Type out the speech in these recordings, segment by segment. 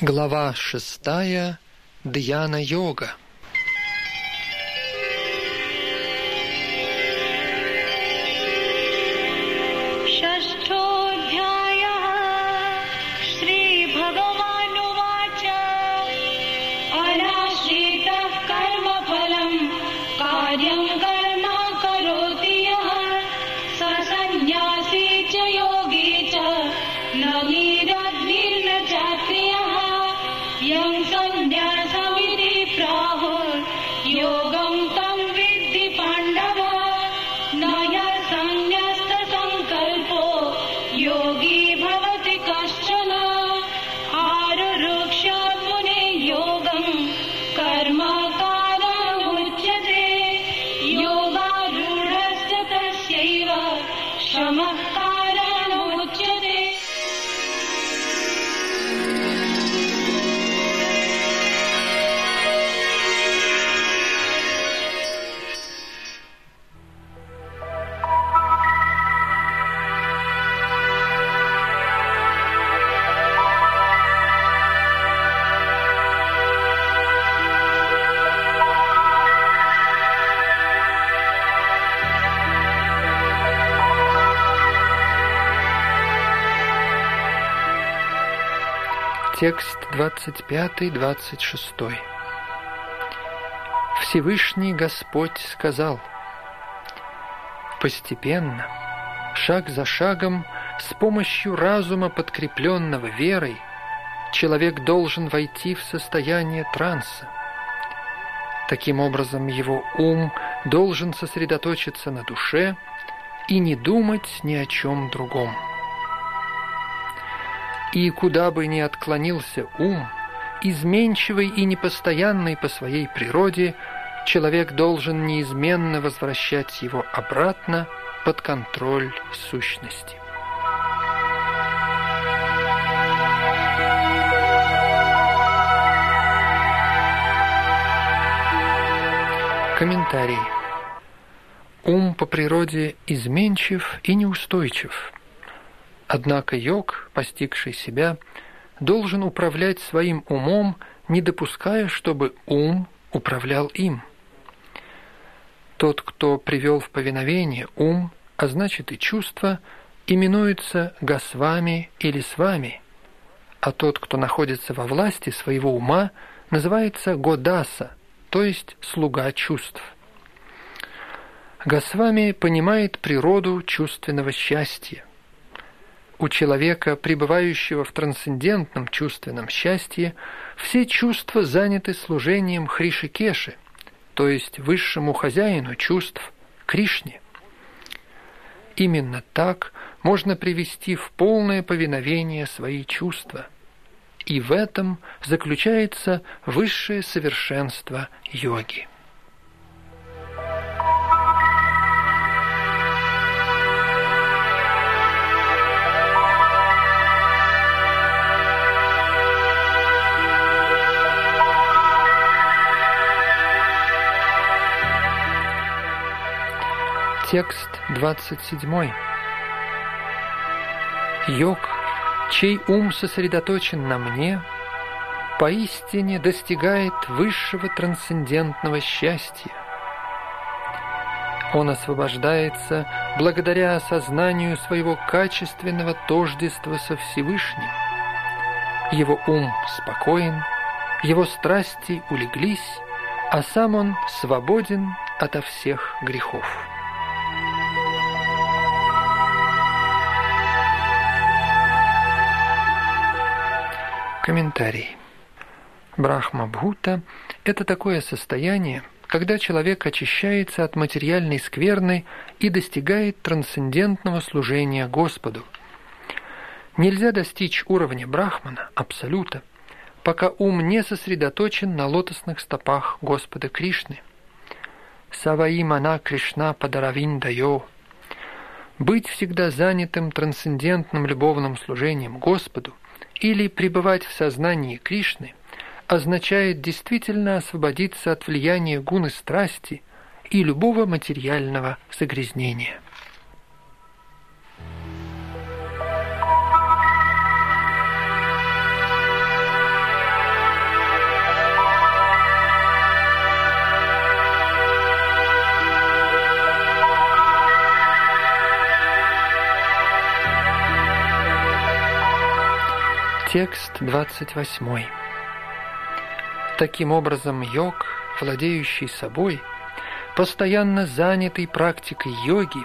Глава шестая. Дьяна-йога. Текст 25-26. Всевышний Господь сказал, «Постепенно, шаг за шагом, с помощью разума, подкрепленного верой, человек должен войти в состояние транса. Таким образом, его ум должен сосредоточиться на душе и не думать ни о чем другом. И куда бы ни отклонился ум, изменчивый и непостоянный по своей природе, человек должен неизменно возвращать его обратно под контроль сущности. Комментарий. Ум по природе изменчив и неустойчив. Однако йог, постигший себя, должен управлять своим умом, не допуская, чтобы ум управлял им. Тот, кто привел в повиновение ум, а значит и чувства, именуется гасвами или свами, а тот, кто находится во власти своего ума, называется годаса, то есть слуга чувств. Госвами понимает природу чувственного счастья. У человека, пребывающего в трансцендентном чувственном счастье, все чувства заняты служением Хришикеши, то есть высшему хозяину чувств, Кришне. Именно так можно привести в полное повиновение свои чувства. И в этом заключается высшее совершенство йоги. Текст 27. Йог, чей ум сосредоточен на мне, поистине достигает высшего трансцендентного счастья. Он освобождается благодаря осознанию своего качественного тождества со Всевышним. Его ум спокоен, его страсти улеглись, а сам он свободен ото всех грехов. Комментарий. Брахма-бхута – это такое состояние, когда человек очищается от материальной скверны и достигает трансцендентного служения Господу. Нельзя достичь уровня брахмана, абсолюта, пока ум не сосредоточен на лотосных стопах Господа Кришны. Саваи мана Кришна падаравиндайо. Быть всегда занятым трансцендентным любовным служением Господу или пребывать в сознании Кришны означает действительно освободиться от влияния гуны страсти и любого материального загрязнения. Текст 28. Таким образом, йог, владеющий собой, постоянно занятый практикой йоги,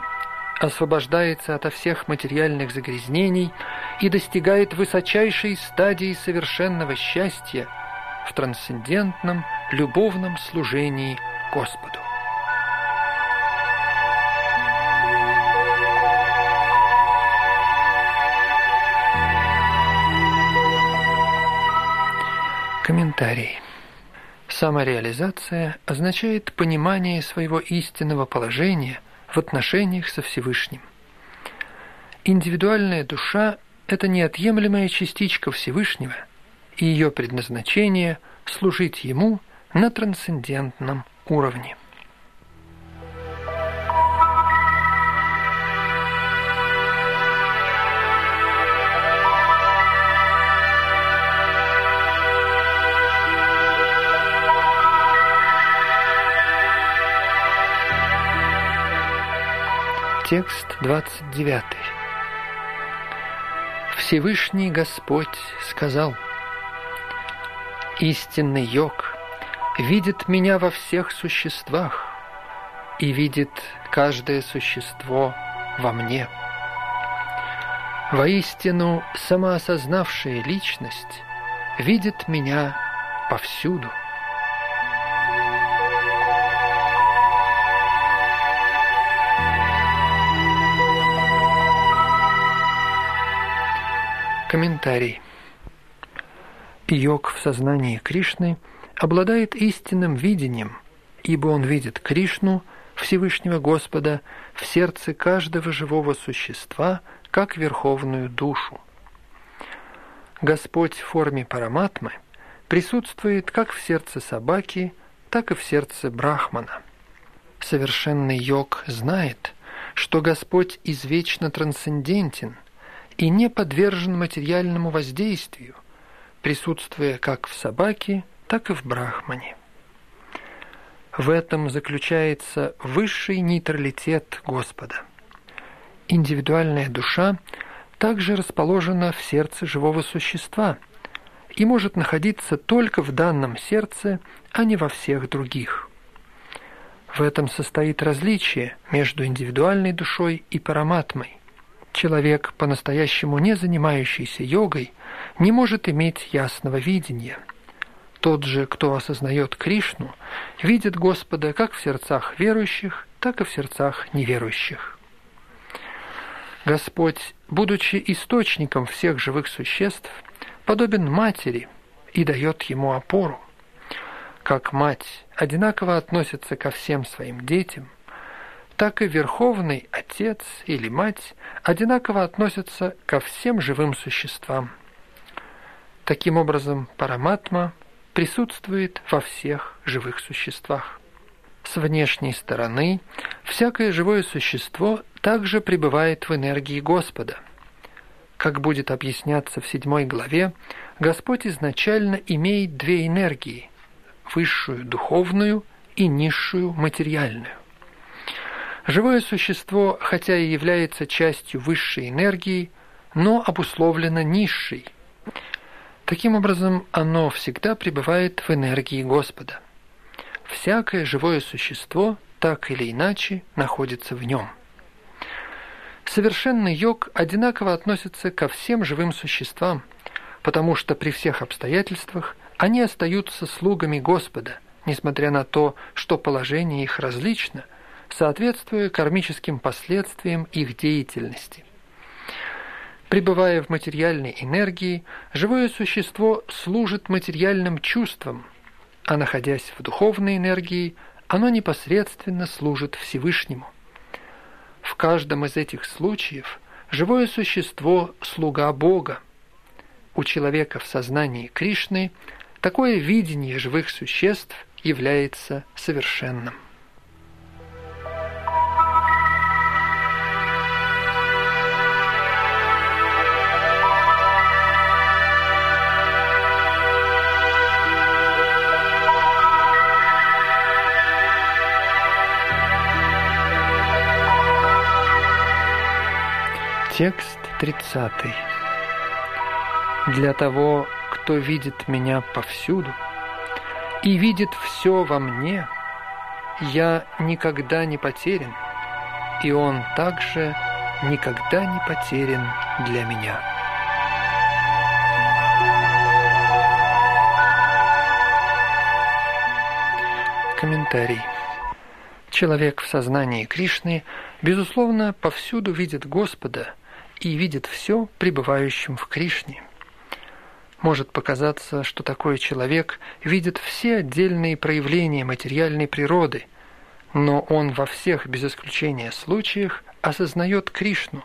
освобождается ото всех материальных загрязнений и достигает высочайшей стадии совершенного счастья в трансцендентном любовном служении Господу. Комментарий. Самореализация означает понимание своего истинного положения в отношениях со Всевышним. Индивидуальная душа – это неотъемлемая частичка Всевышнего, и ее предназначение – служить Ему на трансцендентном уровне. Текст 29. Всевышний Господь сказал, «Истинный йог видит меня во всех существах и видит каждое существо во мне. Воистину, самоосознавшая личность видит меня повсюду». Комментарий. Йог в сознании Кришны обладает истинным видением, ибо он видит Кришну, Всевышнего Господа, в сердце каждого живого существа, как верховную душу. Господь в форме параматмы присутствует как в сердце собаки, так и в сердце брахмана. Совершенный йог знает, что Господь извечно трансцендентен – и не подвержен материальному воздействию, присутствуя как в собаке, так и в брахмане. В этом заключается высший нейтралитет Господа. Индивидуальная душа также расположена в сердце живого существа и может находиться только в данном сердце, а не во всех других. В этом состоит различие между индивидуальной душой и параматмой. Человек, по-настоящему не занимающийся йогой, не может иметь ясного видения. Тот же, кто осознает Кришну, видит Господа как в сердцах верующих, так и в сердцах неверующих. Господь, будучи источником всех живых существ, подобен матери и дает ему опору. Как мать одинаково относится ко всем своим детям – так и Верховный Отец или Мать одинаково относятся ко всем живым существам. Таким образом, параматма присутствует во всех живых существах. С внешней стороны всякое живое существо также пребывает в энергии Господа. Как будет объясняться в седьмой главе, Господь изначально имеет две энергии – высшую духовную и низшую материальную. Живое существо, хотя и является частью высшей энергии, но обусловлено низшей. Таким образом, оно всегда пребывает в энергии Господа. Всякое живое существо так или иначе находится в нем. Совершенный йог одинаково относится ко всем живым существам, потому что при всех обстоятельствах они остаются слугами Господа, несмотря на то, что положение их различно, соответствуя кармическим последствиям их деятельности. Пребывая в материальной энергии, живое существо служит материальным чувствам, а находясь в духовной энергии, оно непосредственно служит Всевышнему. В каждом из этих случаев живое существо – слуга Бога. У человека в сознании Кришны такое видение живых существ является совершенным. Текст 30. Для того, кто видит меня повсюду и видит все во мне, я никогда не потерян, и он также никогда не потерян для меня. Комментарий. Человек в сознании Кришны, безусловно, повсюду видит Господа и видит все пребывающим в Кришне – может показаться, что такой человек видит все отдельные проявления материальной природы, но он во всех без исключения случаях осознает Кришну,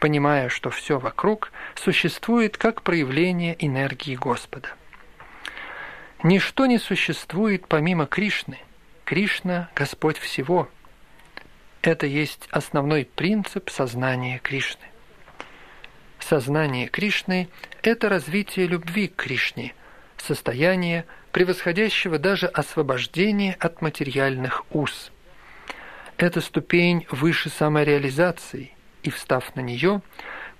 понимая, что все вокруг существует как проявление энергии Господа. Ничто не существует помимо Кришны. Кришна – Господь всего. Это есть основной принцип сознания Кришны. Сознание Кришны – это развитие любви к Кришне, состояние, превосходящего даже освобождение от материальных уз. Это ступень выше самореализации, и, встав на нее,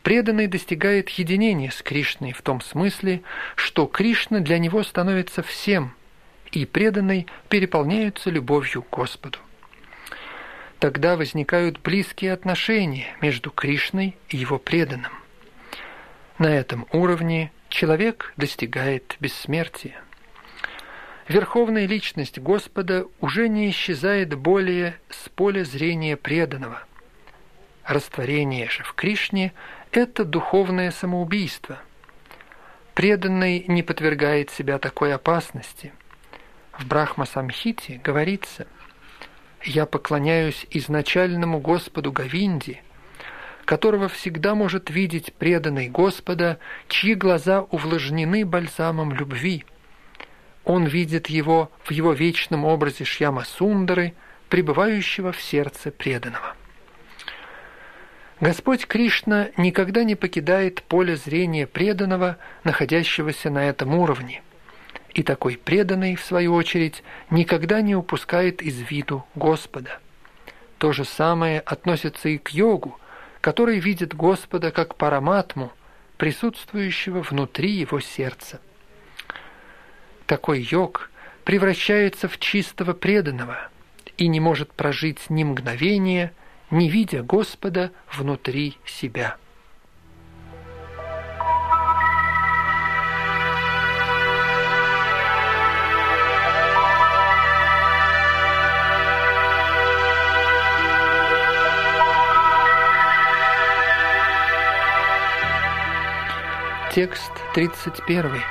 преданный достигает единения с Кришной в том смысле, что Кришна для него становится всем, и преданный переполняются любовью к Господу. Тогда возникают близкие отношения между Кришной и его преданным – на этом уровне человек достигает бессмертия. Верховная личность Господа уже не исчезает более с поля зрения преданного. Растворение же в Кришне – это духовное самоубийство. Преданный не подвергает себя такой опасности. В Брахма-самхите говорится «Я поклоняюсь изначальному Господу Гавинди – которого всегда может видеть преданный Господа, чьи глаза увлажнены бальзамом любви. Он видит его в его вечном образе Шьяма Сундары, пребывающего в сердце преданного. Господь Кришна никогда не покидает поле зрения преданного, находящегося на этом уровне. И такой преданный, в свою очередь, никогда не упускает из виду Господа. То же самое относится и к йогу, который видит Господа как параматму, присутствующего внутри его сердца. Такой йог превращается в чистого преданного и не может прожить ни мгновения, не видя Господа внутри себя. Текст 31.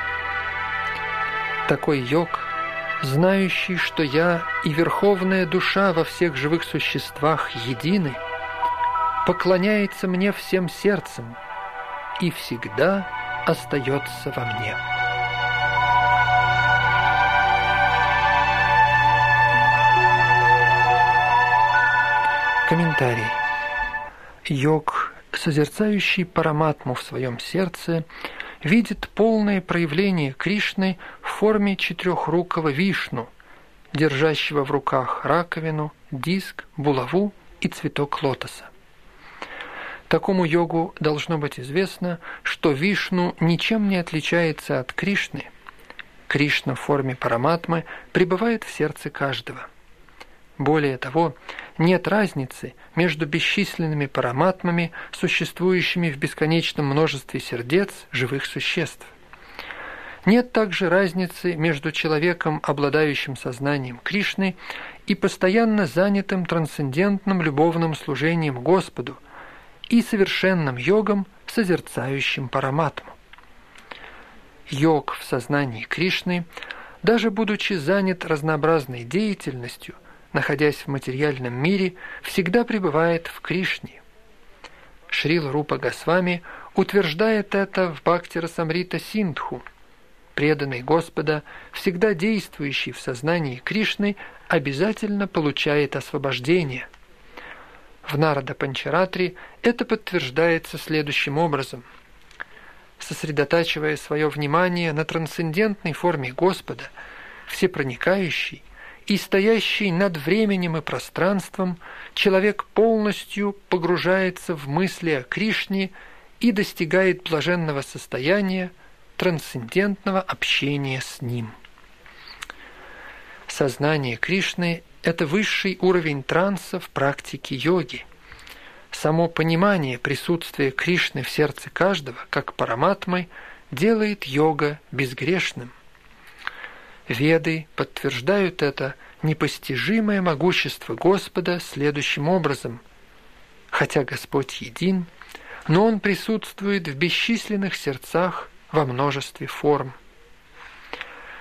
Такой йог, знающий, что я и верховная душа во всех живых существах едины, поклоняется мне всем сердцем и всегда остается во мне. Комментарий. Йог, созерцающий параматму в своем сердце, видит полное проявление Кришны в форме четырехрукого вишну, держащего в руках раковину, диск, булаву и цветок лотоса. Такому йогу должно быть известно, что Вишну ничем не отличается от Кришны. Кришна в форме параматмы пребывает в сердце каждого – более того, нет разницы между бесчисленными параматмами, существующими в бесконечном множестве сердец живых существ. Нет также разницы между человеком, обладающим сознанием Кришны, и постоянно занятым трансцендентным любовным служением Господу, и совершенным йогом, созерцающим параматму. Йог в сознании Кришны, даже будучи занят разнообразной деятельностью – находясь в материальном мире, всегда пребывает в Кришне. Шрил Рупа Госвами утверждает это в Бхактира Самрита Синдху. Преданный Господа, всегда действующий в сознании Кришны, обязательно получает освобождение. В Нарада Панчаратри это подтверждается следующим образом. Сосредотачивая свое внимание на трансцендентной форме Господа, всепроникающий, и стоящий над временем и пространством, человек полностью погружается в мысли о Кришне и достигает блаженного состояния, трансцендентного общения с Ним. Сознание Кришны – это высший уровень транса в практике йоги. Само понимание присутствия Кришны в сердце каждого, как параматмы, делает йога безгрешным. Веды подтверждают это непостижимое могущество Господа следующим образом. Хотя Господь един, но Он присутствует в бесчисленных сердцах во множестве форм.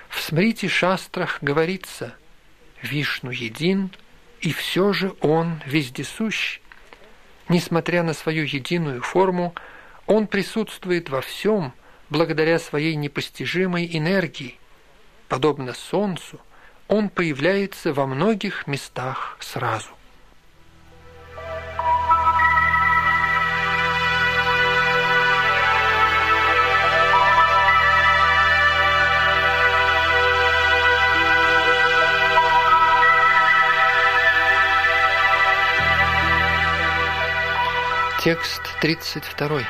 В Смрити Шастрах говорится «Вишну един, и все же Он вездесущ». Несмотря на свою единую форму, Он присутствует во всем благодаря своей непостижимой энергии. Подобно Солнцу, Он появляется во многих местах сразу. Текст 32.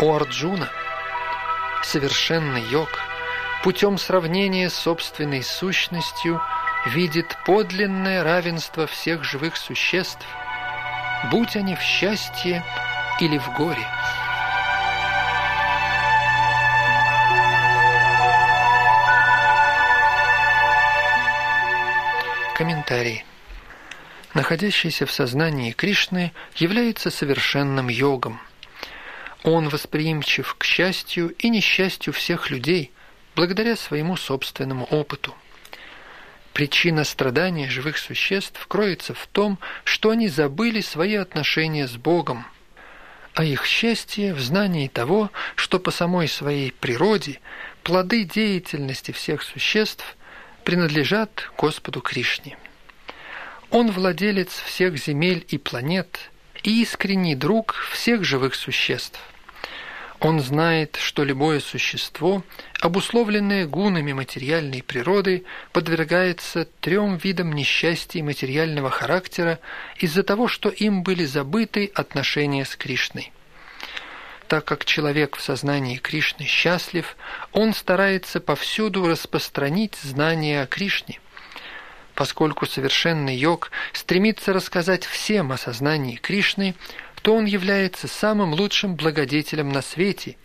О Арджуна, совершенный йог, путем сравнения с собственной сущностью видит подлинное равенство всех живых существ, будь они в счастье или в горе. Комментарий находящийся в сознании Кришны, является совершенным йогом. Он восприимчив к счастью и несчастью всех людей, благодаря своему собственному опыту. Причина страдания живых существ кроется в том, что они забыли свои отношения с Богом, а их счастье в знании того, что по самой своей природе плоды деятельности всех существ принадлежат Господу Кришне. Он владелец всех земель и планет и искренний друг всех живых существ. Он знает, что любое существо, обусловленное гунами материальной природы, подвергается трем видам несчастий материального характера из-за того, что им были забыты отношения с Кришной. Так как человек в сознании Кришны счастлив, он старается повсюду распространить знания о Кришне. Поскольку совершенный йог стремится рассказать всем о сознании Кришны, то он является самым лучшим благодетелем на свете,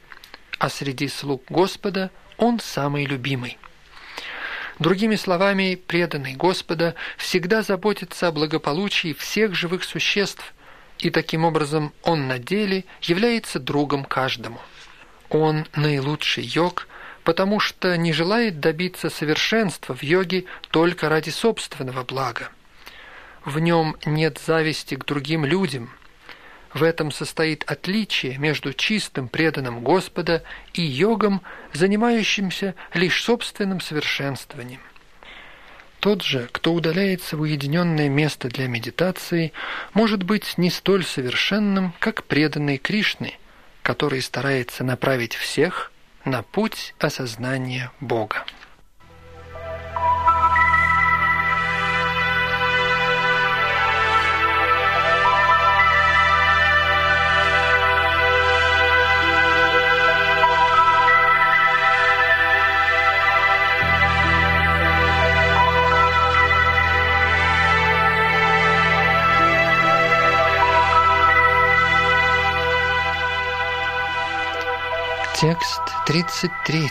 а среди слуг Господа он самый любимый. Другими словами, преданный Господа всегда заботится о благополучии всех живых существ, и таким образом он на деле является другом каждому. Он наилучший йог – потому что не желает добиться совершенства в йоге только ради собственного блага. В нем нет зависти к другим людям. В этом состоит отличие между чистым преданным Господа и йогом, занимающимся лишь собственным совершенствованием. Тот же, кто удаляется в уединенное место для медитации, может быть не столь совершенным, как преданный Кришны, который старается направить всех на путь осознания Бога. 33.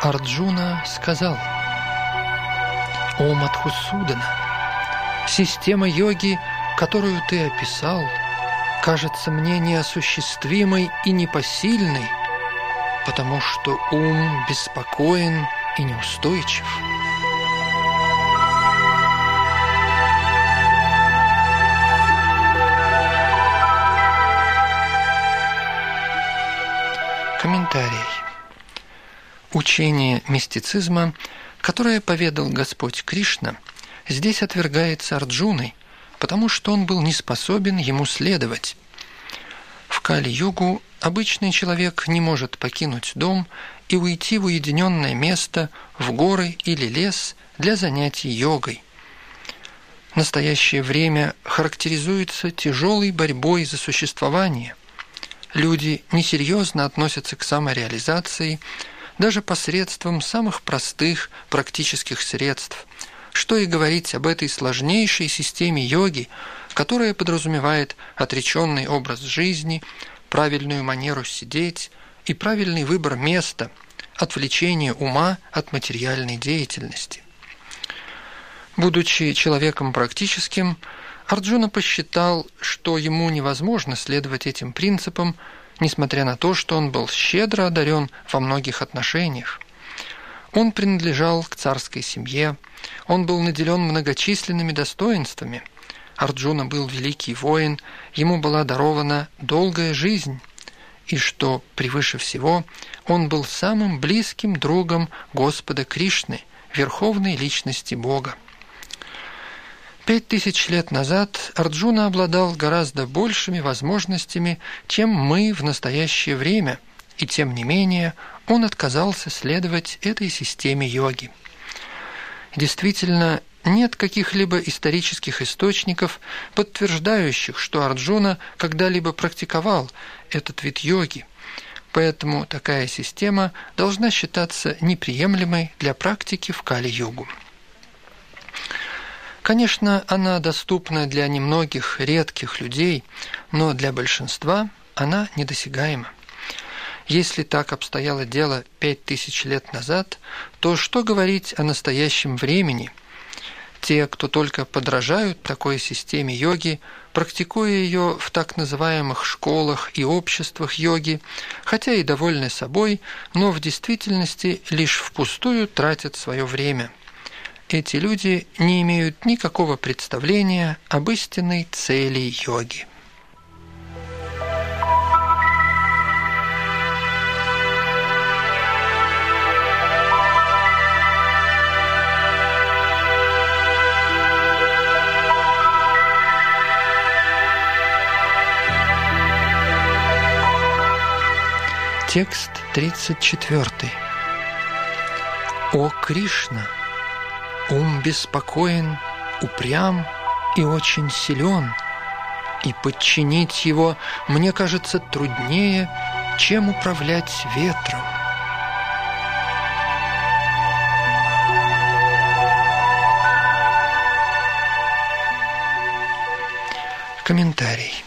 Арджуна сказал, «О Мадхусудана, система йоги, которую ты описал, кажется мне неосуществимой и непосильной, потому что ум беспокоен и неустойчив». Комментарий. Учение мистицизма, которое поведал Господь Кришна, здесь отвергается Арджуной, потому что он был не способен ему следовать. В Кали-югу обычный человек не может покинуть дом и уйти в уединенное место, в горы или лес для занятий йогой. Настоящее время характеризуется тяжелой борьбой за существование – люди несерьезно относятся к самореализации даже посредством самых простых практических средств. Что и говорить об этой сложнейшей системе йоги, которая подразумевает отреченный образ жизни, правильную манеру сидеть и правильный выбор места, отвлечение ума от материальной деятельности. Будучи человеком практическим, Арджуна посчитал, что ему невозможно следовать этим принципам, несмотря на то, что он был щедро одарен во многих отношениях. Он принадлежал к царской семье, он был наделен многочисленными достоинствами. Арджуна был великий воин, ему была дарована долгая жизнь, и что превыше всего, он был самым близким другом Господа Кришны, верховной личности Бога. Пять тысяч лет назад Арджуна обладал гораздо большими возможностями, чем мы в настоящее время, и тем не менее он отказался следовать этой системе йоги. Действительно, нет каких-либо исторических источников, подтверждающих, что Арджуна когда-либо практиковал этот вид йоги, поэтому такая система должна считаться неприемлемой для практики в Кали-йогу. Конечно, она доступна для немногих редких людей, но для большинства она недосягаема. Если так обстояло дело пять тысяч лет назад, то что говорить о настоящем времени? Те, кто только подражают такой системе йоги, практикуя ее в так называемых школах и обществах йоги, хотя и довольны собой, но в действительности лишь впустую тратят свое время – эти люди не имеют никакого представления об истинной цели йоги. Текст 34. О Кришна! Ум беспокоен, упрям и очень силен, и подчинить его мне кажется труднее, чем управлять ветром. Комментарий.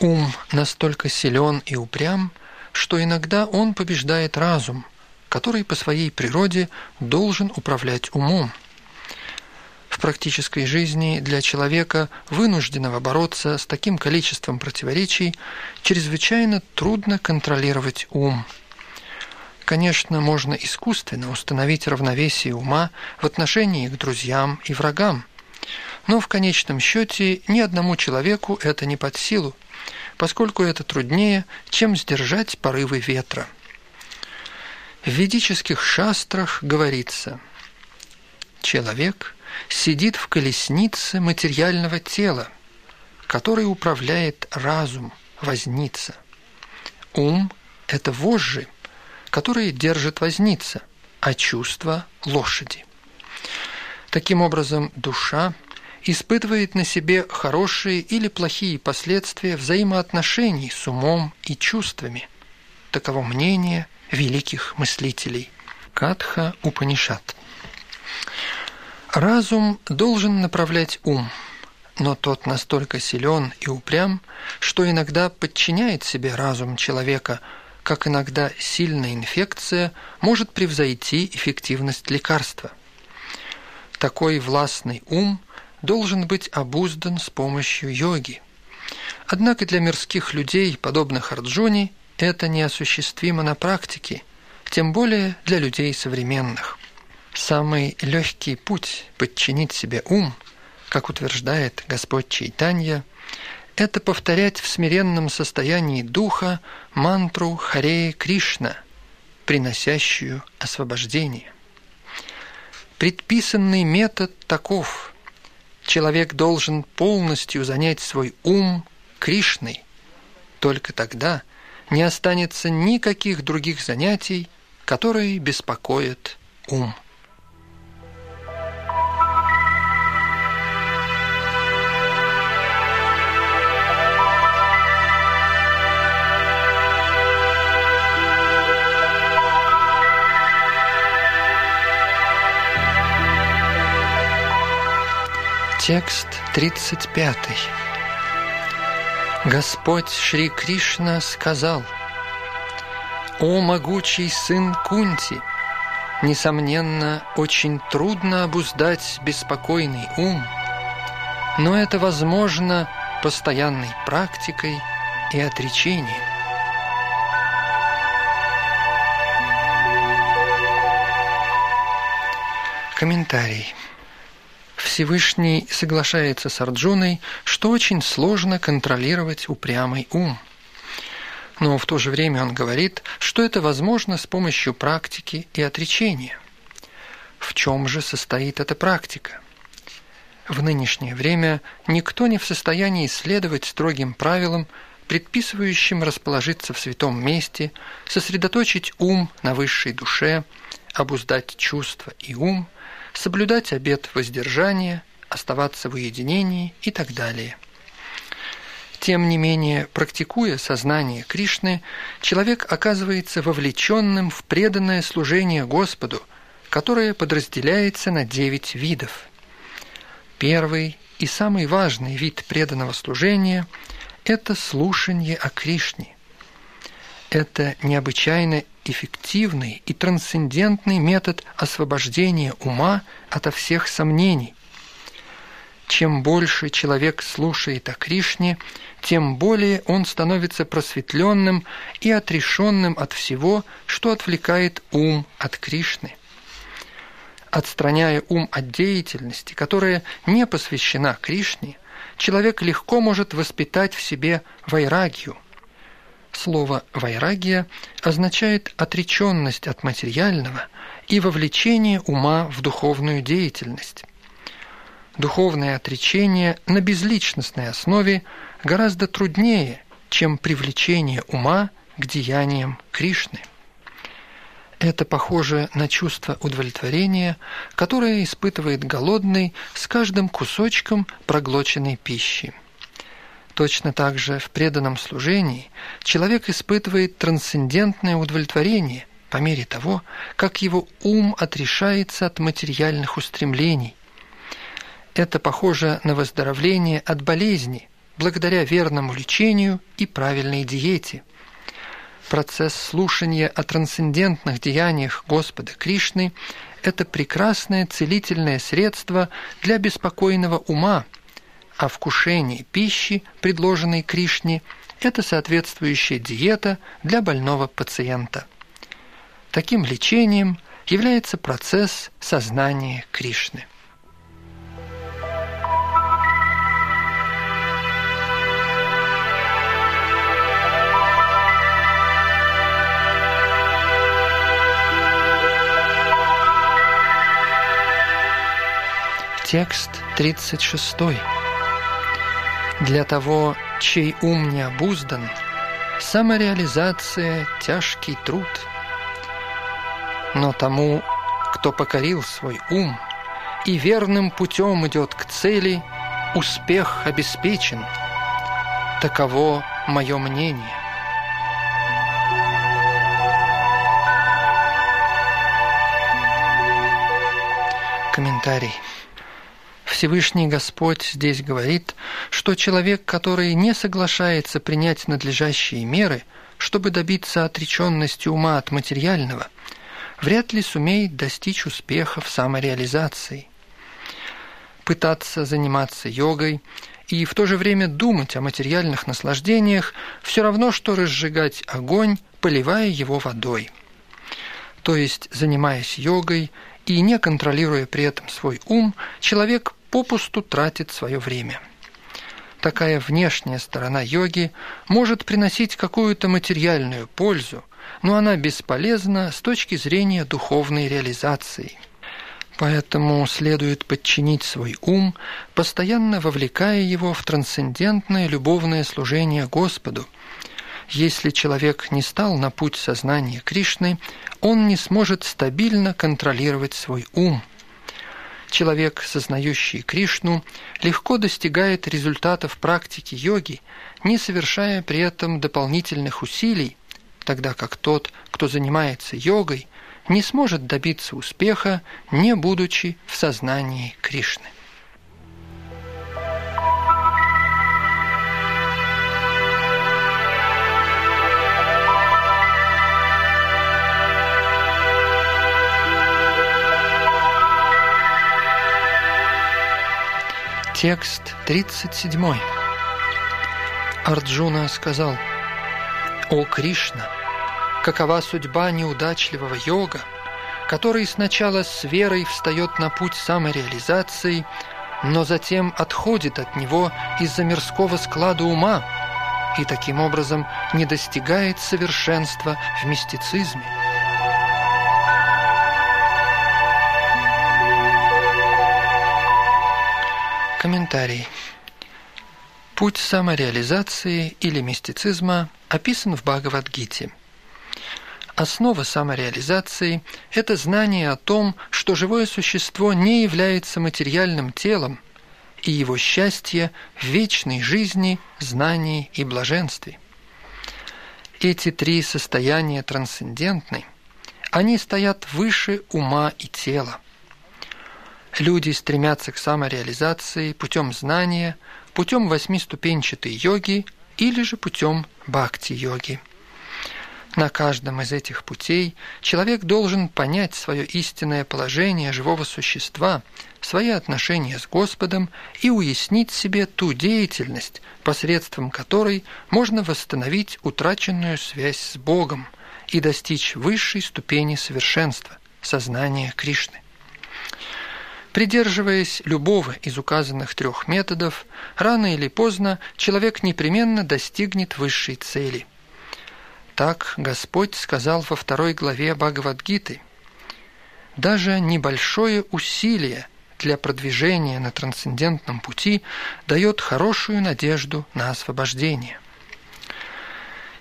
Ум настолько силен и упрям, что иногда он побеждает разум – который по своей природе должен управлять умом. В практической жизни для человека, вынужденного бороться с таким количеством противоречий, чрезвычайно трудно контролировать ум. Конечно, можно искусственно установить равновесие ума в отношении к друзьям и врагам, но в конечном счете ни одному человеку это не под силу, поскольку это труднее, чем сдержать порывы ветра – в ведических шастрах говорится «Человек сидит в колеснице материального тела, который управляет разум, возница. Ум – это вожжи, которые держит возница, а чувства – лошади. Таким образом, душа испытывает на себе хорошие или плохие последствия взаимоотношений с умом и чувствами. Таково мнение – великих мыслителей. Катха Упанишат. Разум должен направлять ум, но тот настолько силен и упрям, что иногда подчиняет себе разум человека, как иногда сильная инфекция может превзойти эффективность лекарства. Такой властный ум должен быть обуздан с помощью йоги. Однако для мирских людей, подобных Арджуне, это неосуществимо на практике, тем более для людей современных. Самый легкий путь подчинить себе ум, как утверждает Господь Чайтанья, это повторять в смиренном состоянии духа мантру Харе Кришна, приносящую освобождение. Предписанный метод таков. Человек должен полностью занять свой ум Кришной. Только тогда – не останется никаких других занятий, которые беспокоят ум. Текст 35. Господь Шри Кришна сказал, «О могучий сын Кунти, несомненно, очень трудно обуздать беспокойный ум, но это возможно постоянной практикой и отречением. Комментарий. Всевышний соглашается с Арджуной, что очень сложно контролировать упрямый ум. Но в то же время он говорит, что это возможно с помощью практики и отречения. В чем же состоит эта практика? В нынешнее время никто не в состоянии следовать строгим правилам, предписывающим расположиться в святом месте, сосредоточить ум на высшей душе, обуздать чувства и ум – соблюдать обет воздержания, оставаться в уединении и так далее. Тем не менее, практикуя сознание Кришны, человек оказывается вовлеченным в преданное служение Господу, которое подразделяется на девять видов. Первый и самый важный вид преданного служения – это слушание о Кришне. Это необычайно эффективный и трансцендентный метод освобождения ума ото всех сомнений. Чем больше человек слушает о Кришне, тем более он становится просветленным и отрешенным от всего, что отвлекает ум от Кришны. Отстраняя ум от деятельности, которая не посвящена Кришне, человек легко может воспитать в себе вайрагию – Слово «вайрагия» означает отреченность от материального и вовлечение ума в духовную деятельность. Духовное отречение на безличностной основе гораздо труднее, чем привлечение ума к деяниям Кришны. Это похоже на чувство удовлетворения, которое испытывает голодный с каждым кусочком проглоченной пищи. Точно так же в преданном служении человек испытывает трансцендентное удовлетворение по мере того, как его ум отрешается от материальных устремлений. Это похоже на выздоровление от болезни благодаря верному лечению и правильной диете. Процесс слушания о трансцендентных деяниях Господа Кришны – это прекрасное целительное средство для беспокойного ума – а вкушение пищи, предложенной Кришне, это соответствующая диета для больного пациента. Таким лечением является процесс сознания Кришны. Текст 36. Для того, чей ум не обуздан, самореализация – тяжкий труд. Но тому, кто покорил свой ум и верным путем идет к цели, успех обеспечен. Таково мое мнение. Комментарий. Всевышний Господь здесь говорит, что человек, который не соглашается принять надлежащие меры, чтобы добиться отреченности ума от материального, вряд ли сумеет достичь успеха в самореализации. Пытаться заниматься йогой и в то же время думать о материальных наслаждениях все равно, что разжигать огонь, поливая его водой. То есть, занимаясь йогой и не контролируя при этом свой ум, человек попусту тратит свое время. Такая внешняя сторона йоги может приносить какую-то материальную пользу, но она бесполезна с точки зрения духовной реализации. Поэтому следует подчинить свой ум, постоянно вовлекая его в трансцендентное любовное служение Господу. Если человек не стал на путь сознания Кришны, он не сможет стабильно контролировать свой ум – Человек, сознающий Кришну, легко достигает результатов практики йоги, не совершая при этом дополнительных усилий, тогда как тот, кто занимается йогой, не сможет добиться успеха, не будучи в сознании Кришны. Текст 37. Арджуна сказал, «О Кришна, какова судьба неудачливого йога, который сначала с верой встает на путь самореализации, но затем отходит от него из-за мирского склада ума и таким образом не достигает совершенства в мистицизме. Комментарий. Путь самореализации или мистицизма описан в Бхагавадгите. Основа самореализации – это знание о том, что живое существо не является материальным телом, и его счастье в вечной жизни, знании и блаженстве. Эти три состояния трансцендентны, они стоят выше ума и тела. Люди стремятся к самореализации путем знания, путем восьмиступенчатой йоги или же путем бхакти-йоги. На каждом из этих путей человек должен понять свое истинное положение живого существа, свои отношения с Господом и уяснить себе ту деятельность, посредством которой можно восстановить утраченную связь с Богом и достичь высшей ступени совершенства – сознания Кришны. Придерживаясь любого из указанных трех методов, рано или поздно человек непременно достигнет высшей цели – так Господь сказал во второй главе Бхагавадгиты. Даже небольшое усилие для продвижения на трансцендентном пути дает хорошую надежду на освобождение.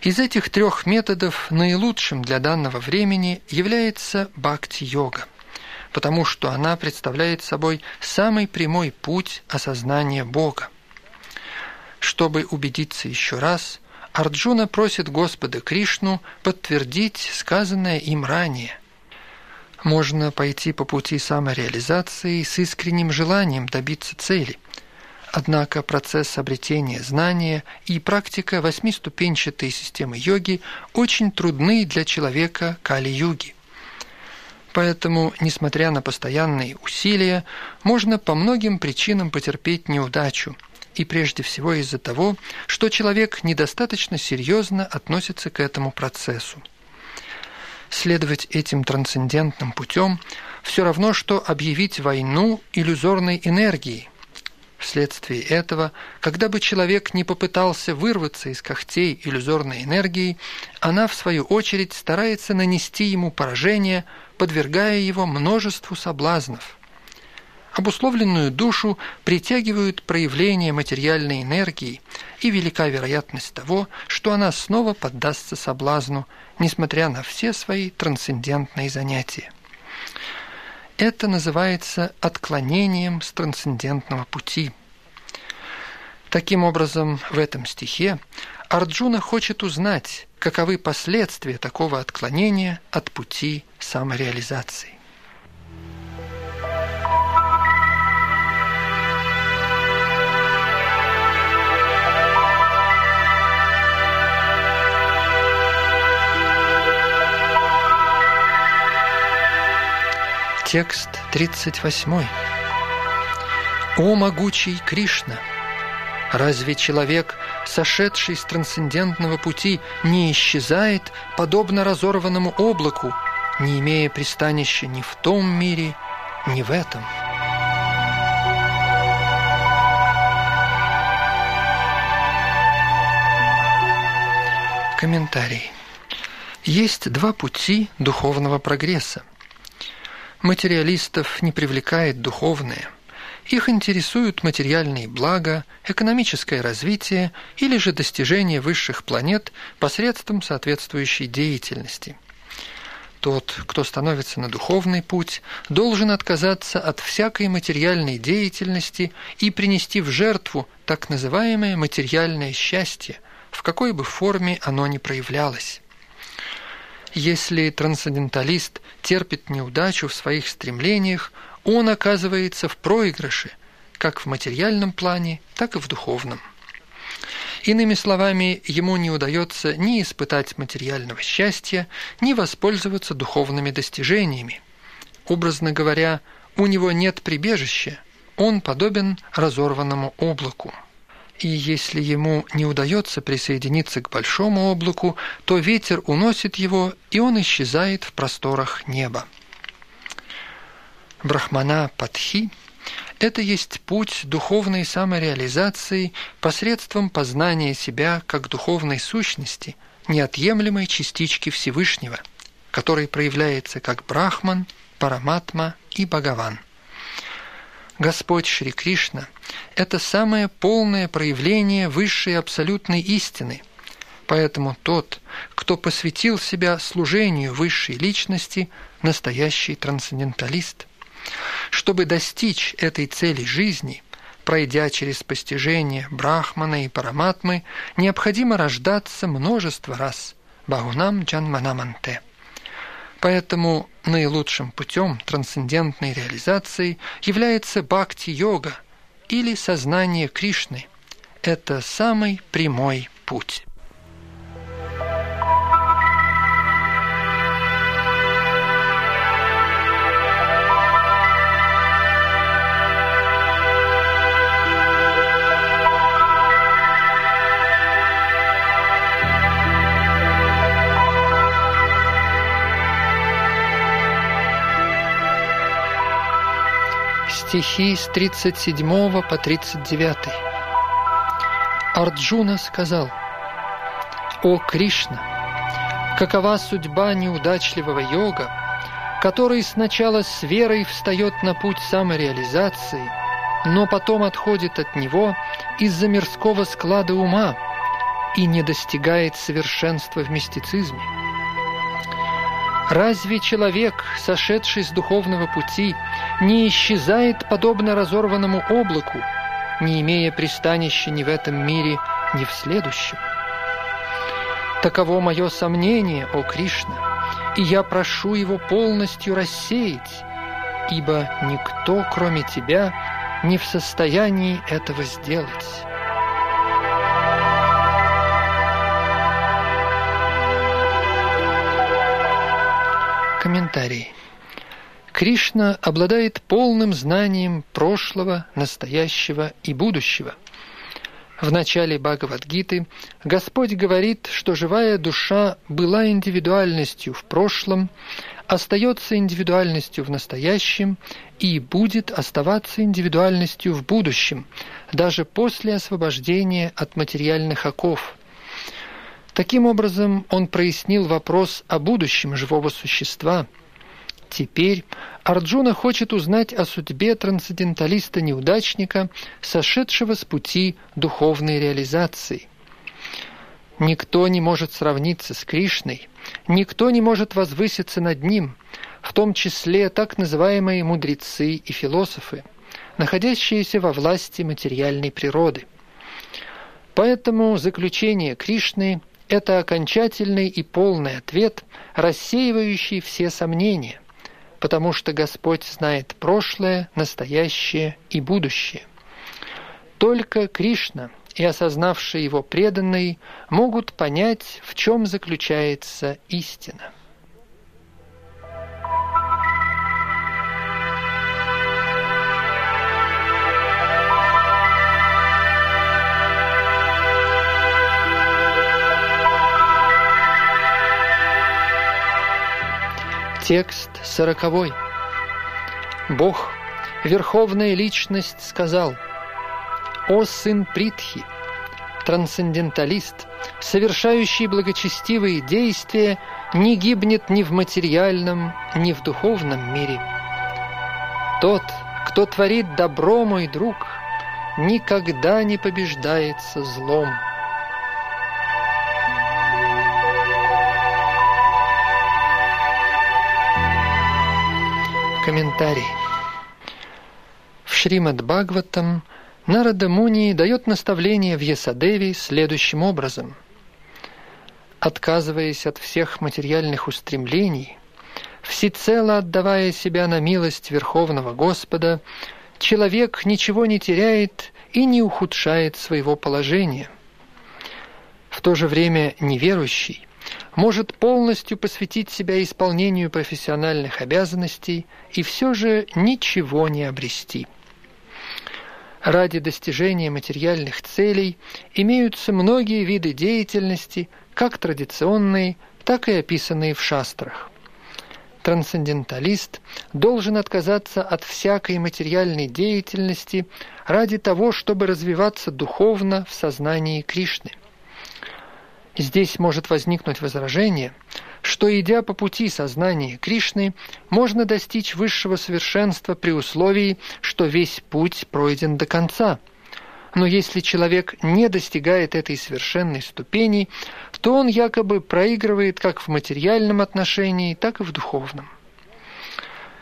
Из этих трех методов наилучшим для данного времени является бхакти-йога, потому что она представляет собой самый прямой путь осознания Бога. Чтобы убедиться еще раз – Арджуна просит Господа Кришну подтвердить сказанное им ранее. Можно пойти по пути самореализации с искренним желанием добиться цели. Однако процесс обретения знания и практика восьмиступенчатой системы йоги очень трудны для человека Кали-юги. Поэтому, несмотря на постоянные усилия, можно по многим причинам потерпеть неудачу – и прежде всего из-за того, что человек недостаточно серьезно относится к этому процессу. Следовать этим трансцендентным путем все равно, что объявить войну иллюзорной энергии. Вследствие этого, когда бы человек не попытался вырваться из когтей иллюзорной энергии, она, в свою очередь, старается нанести ему поражение, подвергая его множеству соблазнов. Обусловленную душу притягивают проявления материальной энергии, и велика вероятность того, что она снова поддастся соблазну, несмотря на все свои трансцендентные занятия. Это называется отклонением с трансцендентного пути. Таким образом, в этом стихе Арджуна хочет узнать, каковы последствия такого отклонения от пути самореализации. Текст 38. «О могучий Кришна! Разве человек, сошедший с трансцендентного пути, не исчезает, подобно разорванному облаку, не имея пристанища ни в том мире, ни в этом?» Комментарий. Есть два пути духовного прогресса – Материалистов не привлекает духовное. Их интересуют материальные блага, экономическое развитие или же достижение высших планет посредством соответствующей деятельности. Тот, кто становится на духовный путь, должен отказаться от всякой материальной деятельности и принести в жертву так называемое материальное счастье, в какой бы форме оно ни проявлялось. Если трансценденталист терпит неудачу в своих стремлениях, он оказывается в проигрыше, как в материальном плане, так и в духовном. Иными словами, ему не удается ни испытать материального счастья, ни воспользоваться духовными достижениями. Образно говоря, у него нет прибежища, он подобен разорванному облаку. И если ему не удается присоединиться к большому облаку, то ветер уносит его, и он исчезает в просторах неба. Брахмана Падхи – это есть путь духовной самореализации посредством познания себя как духовной сущности, неотъемлемой частички Всевышнего, который проявляется как Брахман, Параматма и Бхагаван. Господь Шри Кришна – это самое полное проявление высшей абсолютной истины. Поэтому тот, кто посвятил себя служению высшей личности, настоящий трансценденталист. Чтобы достичь этой цели жизни, пройдя через постижение Брахмана и Параматмы, необходимо рождаться множество раз – Бахунам Джанманаманте – Поэтому наилучшим путем трансцендентной реализации является бхакти-йога или сознание Кришны. Это самый прямой путь. Стихи с 37 по 39. Арджуна сказал, «О Кришна, какова судьба неудачливого йога, который сначала с верой встает на путь самореализации, но потом отходит от него из-за мирского склада ума и не достигает совершенства в мистицизме. Разве человек, сошедший с духовного пути, не исчезает подобно разорванному облаку, не имея пристанища ни в этом мире, ни в следующем? Таково мое сомнение, о Кришна, и я прошу его полностью рассеять, ибо никто, кроме тебя, не в состоянии этого сделать». Комментарий. Кришна обладает полным знанием прошлого, настоящего и будущего. В начале Бхагавадгиты Господь говорит, что живая душа была индивидуальностью в прошлом, остается индивидуальностью в настоящем и будет оставаться индивидуальностью в будущем, даже после освобождения от материальных оков – Таким образом, он прояснил вопрос о будущем живого существа. Теперь Арджуна хочет узнать о судьбе трансценденталиста-неудачника, сошедшего с пути духовной реализации. Никто не может сравниться с Кришной, никто не может возвыситься над ним, в том числе так называемые мудрецы и философы, находящиеся во власти материальной природы. Поэтому заключение Кришны это окончательный и полный ответ, рассеивающий все сомнения, потому что Господь знает прошлое, настоящее и будущее. Только Кришна и осознавшие его преданные могут понять, в чем заключается истина. Текст сороковой. Бог, Верховная Личность, сказал, «О сын Притхи, трансценденталист, совершающий благочестивые действия, не гибнет ни в материальном, ни в духовном мире. Тот, кто творит добро, мой друг, никогда не побеждается злом». Комментарий. В Шримад Бхагаватам Нарада Муни дает наставление в Ясадеви следующим образом. Отказываясь от всех материальных устремлений, всецело отдавая себя на милость Верховного Господа, человек ничего не теряет и не ухудшает своего положения. В то же время неверующий может полностью посвятить себя исполнению профессиональных обязанностей и все же ничего не обрести. Ради достижения материальных целей имеются многие виды деятельности, как традиционные, так и описанные в шастрах. Трансценденталист должен отказаться от всякой материальной деятельности ради того, чтобы развиваться духовно в сознании Кришны. Здесь может возникнуть возражение, что, идя по пути сознания Кришны, можно достичь высшего совершенства при условии, что весь путь пройден до конца. Но если человек не достигает этой совершенной ступени, то он якобы проигрывает как в материальном отношении, так и в духовном.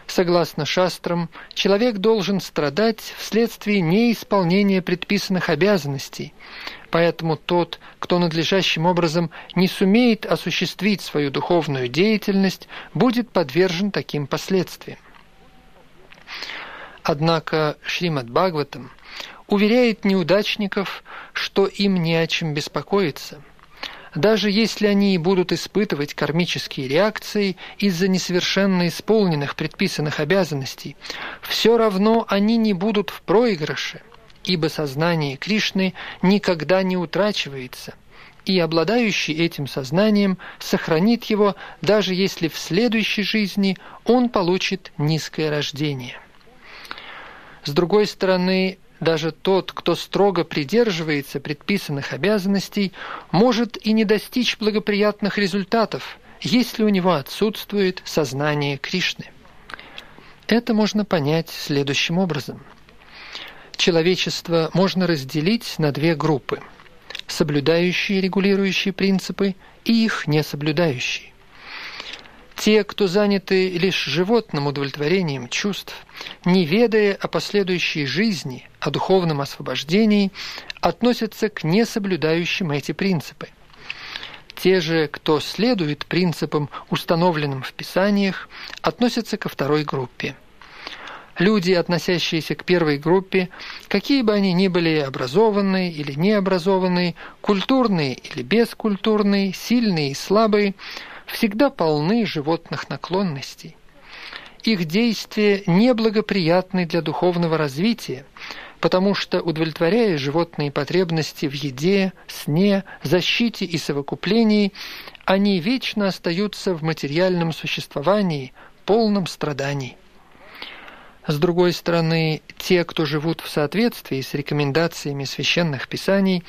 Согласно шастрам, человек должен страдать вследствие неисполнения предписанных обязанностей, поэтому тот, кто надлежащим образом не сумеет осуществить свою духовную деятельность, будет подвержен таким последствиям. Однако Шримад Бхагаватам уверяет неудачников, что им не о чем беспокоиться – даже если они и будут испытывать кармические реакции из-за несовершенно исполненных предписанных обязанностей, все равно они не будут в проигрыше, ибо сознание Кришны никогда не утрачивается, и обладающий этим сознанием сохранит его, даже если в следующей жизни он получит низкое рождение. С другой стороны, даже тот, кто строго придерживается предписанных обязанностей, может и не достичь благоприятных результатов, если у него отсутствует сознание Кришны. Это можно понять следующим образом. Человечество можно разделить на две группы – соблюдающие регулирующие принципы и их несоблюдающие. Те, кто заняты лишь животным удовлетворением чувств, не ведая о последующей жизни, о духовном освобождении, относятся к несоблюдающим эти принципы. Те же, кто следует принципам, установленным в Писаниях, относятся ко второй группе. Люди, относящиеся к первой группе, какие бы они ни были образованные или необразованные, культурные или бескультурные, сильные и слабые, всегда полны животных наклонностей. Их действия неблагоприятны для духовного развития, потому что, удовлетворяя животные потребности в еде, сне, защите и совокуплении, они вечно остаются в материальном существовании, полном страданий. С другой стороны, те, кто живут в соответствии с рекомендациями священных писаний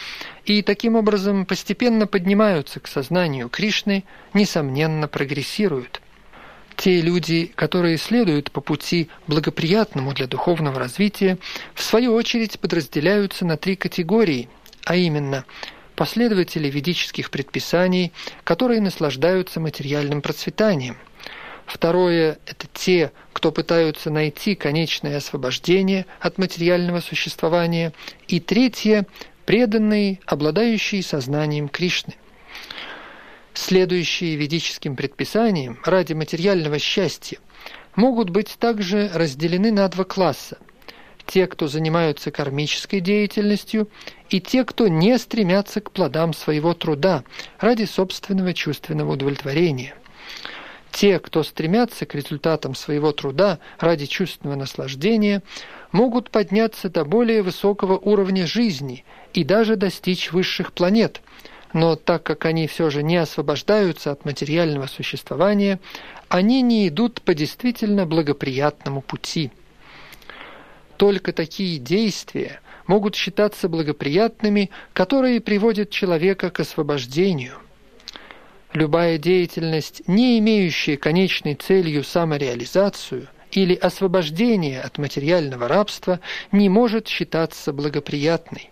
и таким образом постепенно поднимаются к сознанию Кришны, несомненно прогрессируют. Те люди, которые следуют по пути благоприятному для духовного развития, в свою очередь подразделяются на три категории, а именно последователи ведических предписаний, которые наслаждаются материальным процветанием – Второе – это те, кто пытаются найти конечное освобождение от материального существования. И третье – преданные, обладающие сознанием Кришны. Следующие ведическим предписаниям ради материального счастья могут быть также разделены на два класса. Те, кто занимаются кармической деятельностью, и те, кто не стремятся к плодам своего труда ради собственного чувственного удовлетворения – те, кто стремятся к результатам своего труда ради чувственного наслаждения, могут подняться до более высокого уровня жизни и даже достичь высших планет. Но так как они все же не освобождаются от материального существования, они не идут по действительно благоприятному пути. Только такие действия могут считаться благоприятными, которые приводят человека к освобождению – Любая деятельность, не имеющая конечной целью самореализацию или освобождение от материального рабства, не может считаться благоприятной.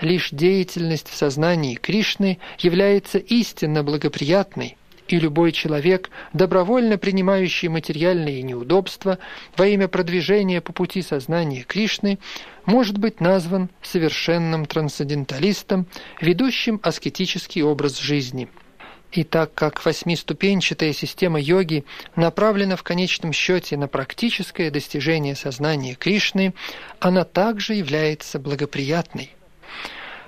Лишь деятельность в сознании Кришны является истинно благоприятной, и любой человек, добровольно принимающий материальные неудобства во имя продвижения по пути сознания Кришны, может быть назван совершенным трансценденталистом, ведущим аскетический образ жизни – и так как восьмиступенчатая система йоги направлена в конечном счете на практическое достижение сознания Кришны, она также является благоприятной.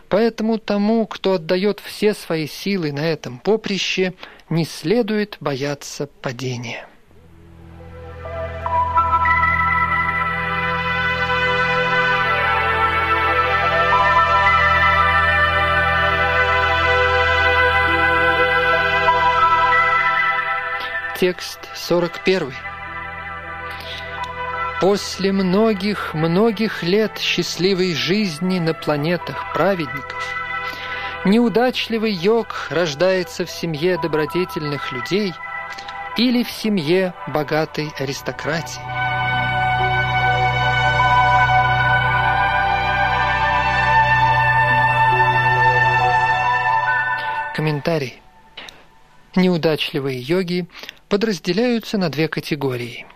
Поэтому тому, кто отдает все свои силы на этом поприще, не следует бояться падения. Текст 41. После многих-многих лет счастливой жизни на планетах праведников неудачливый йог рождается в семье добродетельных людей или в семье богатой аристократии. Комментарий. Неудачливые йоги подразделяются на две категории.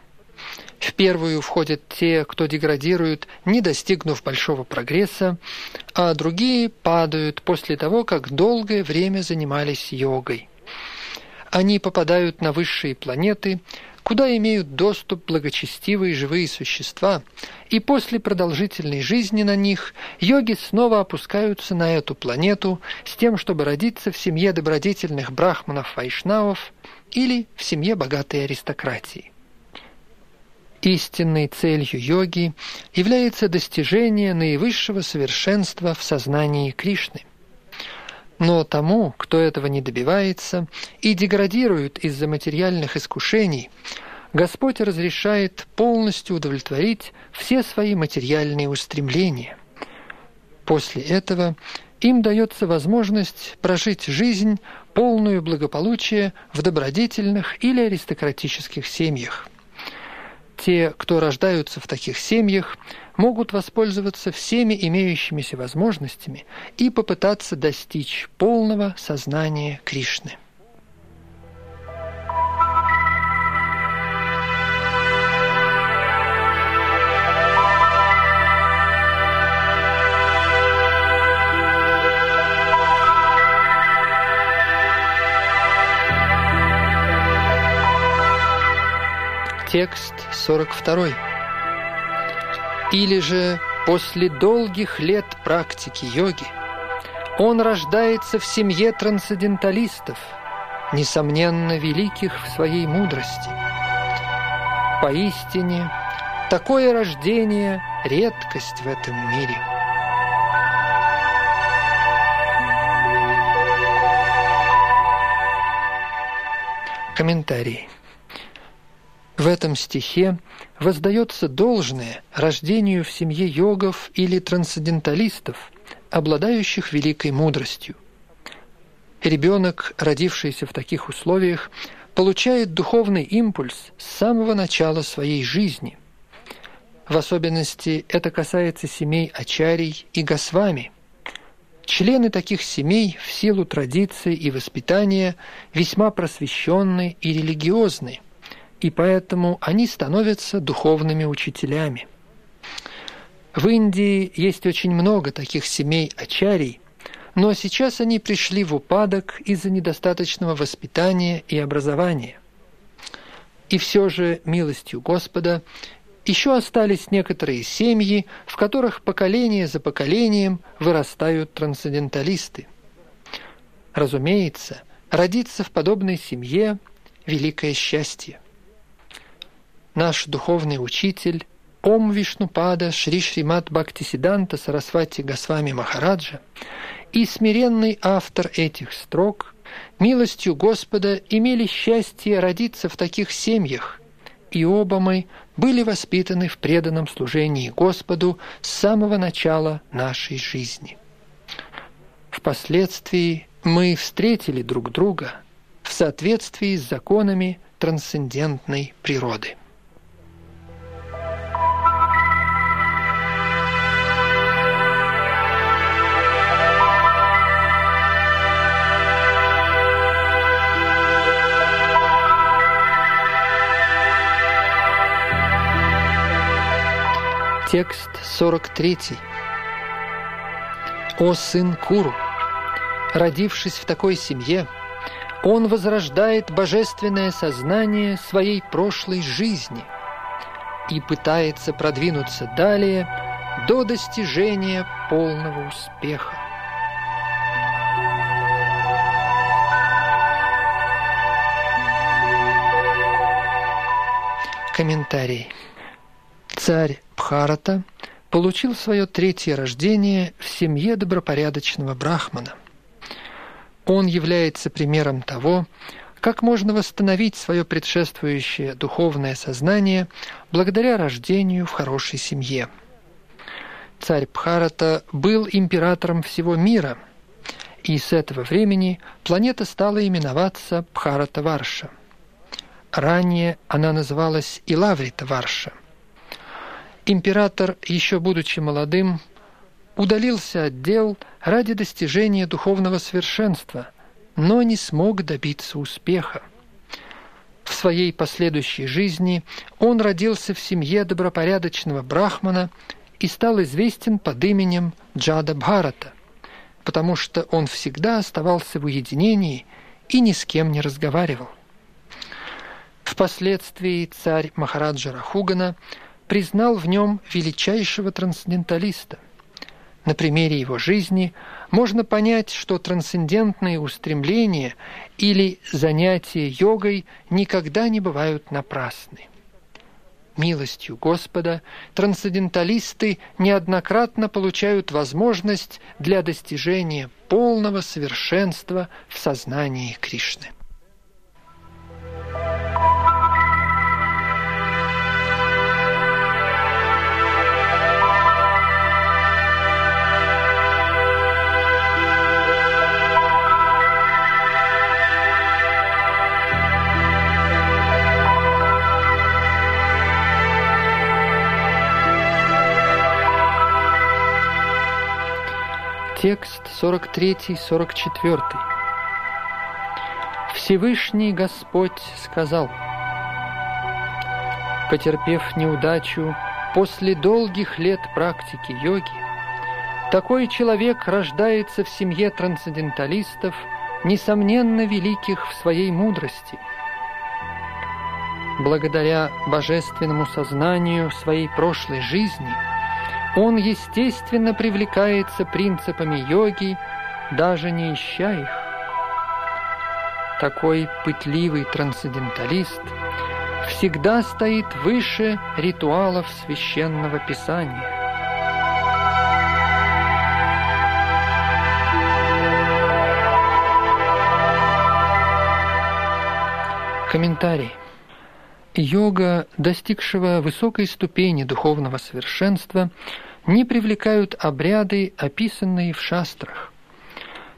В первую входят те, кто деградирует, не достигнув большого прогресса, а другие падают после того, как долгое время занимались йогой. Они попадают на высшие планеты, куда имеют доступ благочестивые живые существа, и после продолжительной жизни на них йоги снова опускаются на эту планету с тем, чтобы родиться в семье добродетельных брахманов-вайшнавов или в семье богатой аристократии. Истинной целью йоги является достижение наивысшего совершенства в сознании Кришны. Но тому, кто этого не добивается и деградирует из-за материальных искушений, Господь разрешает полностью удовлетворить все свои материальные устремления. После этого им дается возможность прожить жизнь, полную благополучия в добродетельных или аристократических семьях. Те, кто рождаются в таких семьях, могут воспользоваться всеми имеющимися возможностями и попытаться достичь полного сознания Кришны. Текст 42. Или же после долгих лет практики йоги он рождается в семье трансценденталистов, несомненно великих в своей мудрости. Поистине, такое рождение – редкость в этом мире. Комментарий. В этом стихе воздается должное рождению в семье йогов или трансценденталистов, обладающих великой мудростью. Ребенок, родившийся в таких условиях, получает духовный импульс с самого начала своей жизни. В особенности это касается семей Ачарий и Госвами. Члены таких семей в силу традиций и воспитания весьма просвещенны и религиозны – и поэтому они становятся духовными учителями. В Индии есть очень много таких семей ачарий, но сейчас они пришли в упадок из-за недостаточного воспитания и образования. И все же, милостью Господа, еще остались некоторые семьи, в которых поколение за поколением вырастают трансценденталисты. Разумеется, родиться в подобной семье – великое счастье наш духовный учитель Ом Вишнупада Шри Шримат Бхактисиданта Сарасвати Госвами Махараджа и смиренный автор этих строк милостью Господа имели счастье родиться в таких семьях, и оба мы были воспитаны в преданном служении Господу с самого начала нашей жизни. Впоследствии мы встретили друг друга в соответствии с законами трансцендентной природы. Текст 43. «О сын Куру! Родившись в такой семье, он возрождает божественное сознание своей прошлой жизни и пытается продвинуться далее до достижения полного успеха. Комментарий. Царь Бхарата получил свое третье рождение в семье добропорядочного брахмана. Он является примером того, как можно восстановить свое предшествующее духовное сознание благодаря рождению в хорошей семье. Царь Бхарата был императором всего мира, и с этого времени планета стала именоваться Бхарата-Варша. Ранее она называлась Илаврита-Варша. Император, еще будучи молодым, удалился от дел ради достижения духовного совершенства, но не смог добиться успеха. В своей последующей жизни он родился в семье добропорядочного брахмана и стал известен под именем Джада Бхарата, потому что он всегда оставался в уединении и ни с кем не разговаривал. Впоследствии царь Махараджа Рахугана признал в нем величайшего трансценденталиста. На примере его жизни можно понять, что трансцендентные устремления или занятия йогой никогда не бывают напрасны. Милостью Господа трансценденталисты неоднократно получают возможность для достижения полного совершенства в сознании Кришны. Текст 43-44. Всевышний Господь сказал, потерпев неудачу после долгих лет практики йоги, такой человек рождается в семье трансценденталистов, несомненно великих в своей мудрости. Благодаря божественному сознанию своей прошлой жизни – он, естественно, привлекается принципами йоги, даже не ища их. Такой пытливый трансценденталист всегда стоит выше ритуалов священного писания. Комментарий. Йога, достигшего высокой ступени духовного совершенства, не привлекают обряды, описанные в шастрах.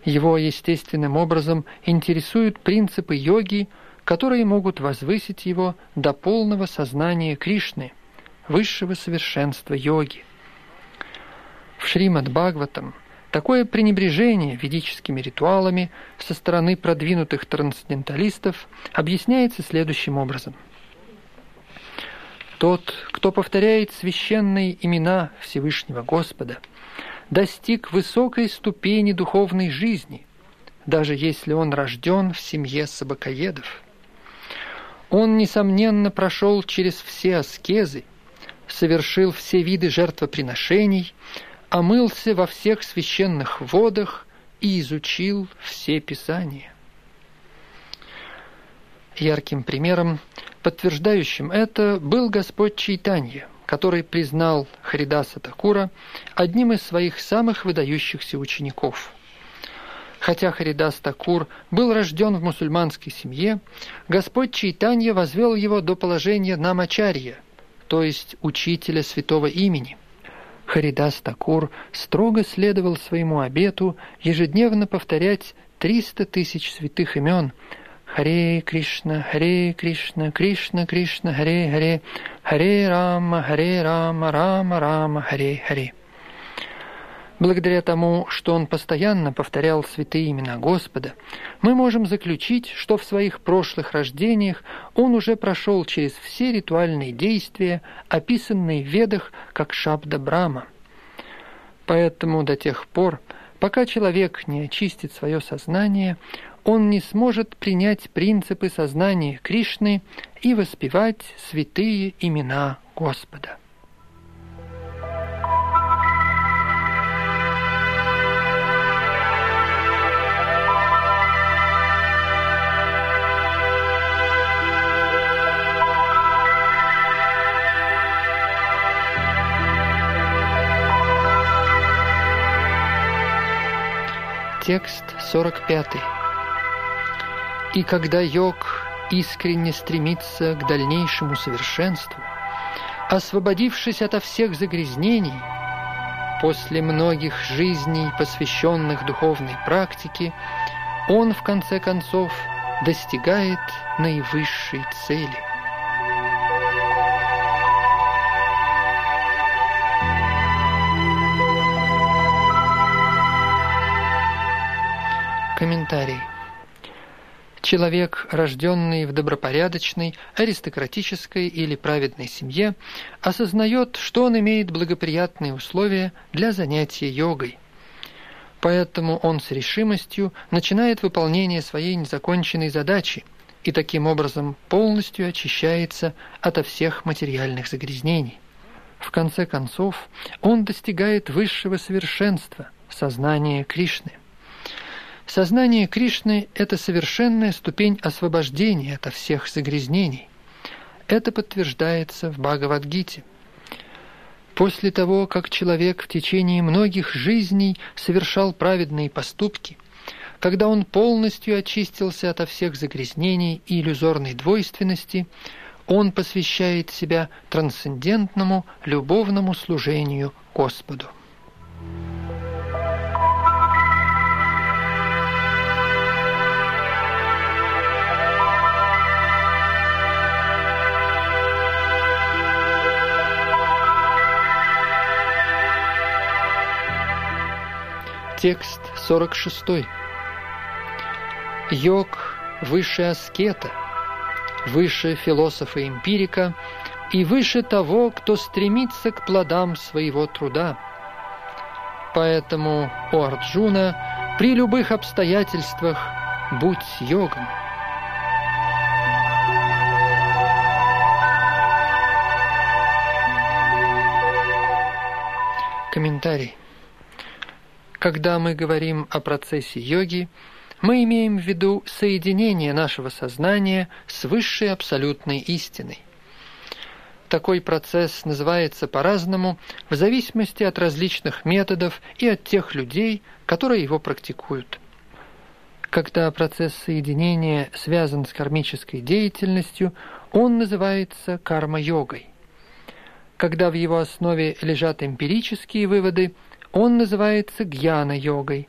Его естественным образом интересуют принципы йоги, которые могут возвысить его до полного сознания Кришны, высшего совершенства йоги. В Шримад Бхагаватам такое пренебрежение ведическими ритуалами со стороны продвинутых трансценденталистов объясняется следующим образом – тот, кто повторяет священные имена Всевышнего Господа, достиг высокой ступени духовной жизни, даже если он рожден в семье собакоедов. Он, несомненно, прошел через все аскезы, совершил все виды жертвоприношений, омылся во всех священных водах и изучил все Писания. Ярким примером Подтверждающим это был Господь Чайтанья, который признал Харидаса Такура одним из своих самых выдающихся учеников. Хотя Харидас Такур был рожден в мусульманской семье, Господь Чайтанья возвел его до положения намачарья, то есть учителя святого имени. Харидас Такур строго следовал своему обету ежедневно повторять 300 тысяч святых имен – Харе Кришна, Харе Кришна, Кришна Кришна, Харе Харе, Харе Рама, Харе Рама, Рама Рама, Харе Харе. Благодаря тому, что он постоянно повторял святые имена Господа, мы можем заключить, что в своих прошлых рождениях он уже прошел через все ритуальные действия, описанные в Ведах как Шабда Брама. Поэтому до тех пор, пока человек не очистит свое сознание, он не сможет принять принципы сознания Кришны и воспевать святые имена Господа. Текст 45. И когда йог искренне стремится к дальнейшему совершенству, освободившись ото всех загрязнений, после многих жизней, посвященных духовной практике, он, в конце концов, достигает наивысшей цели. Комментарий. Человек, рожденный в добропорядочной, аристократической или праведной семье, осознает, что он имеет благоприятные условия для занятия йогой. Поэтому он с решимостью начинает выполнение своей незаконченной задачи и таким образом полностью очищается ото всех материальных загрязнений. В конце концов, он достигает высшего совершенства – сознания Кришны. Сознание Кришны – это совершенная ступень освобождения от всех загрязнений. Это подтверждается в Бхагавадгите. После того, как человек в течение многих жизней совершал праведные поступки, когда он полностью очистился ото всех загрязнений и иллюзорной двойственности, он посвящает себя трансцендентному любовному служению Господу. Текст 46. Йог выше аскета, выше философа-эмпирика и выше того, кто стремится к плодам своего труда. Поэтому, у Арджуна, при любых обстоятельствах будь йогом. Комментарий. Когда мы говорим о процессе йоги, мы имеем в виду соединение нашего сознания с высшей абсолютной истиной. Такой процесс называется по-разному в зависимости от различных методов и от тех людей, которые его практикуют. Когда процесс соединения связан с кармической деятельностью, он называется карма-йогой. Когда в его основе лежат эмпирические выводы – он называется гьяна-йогой.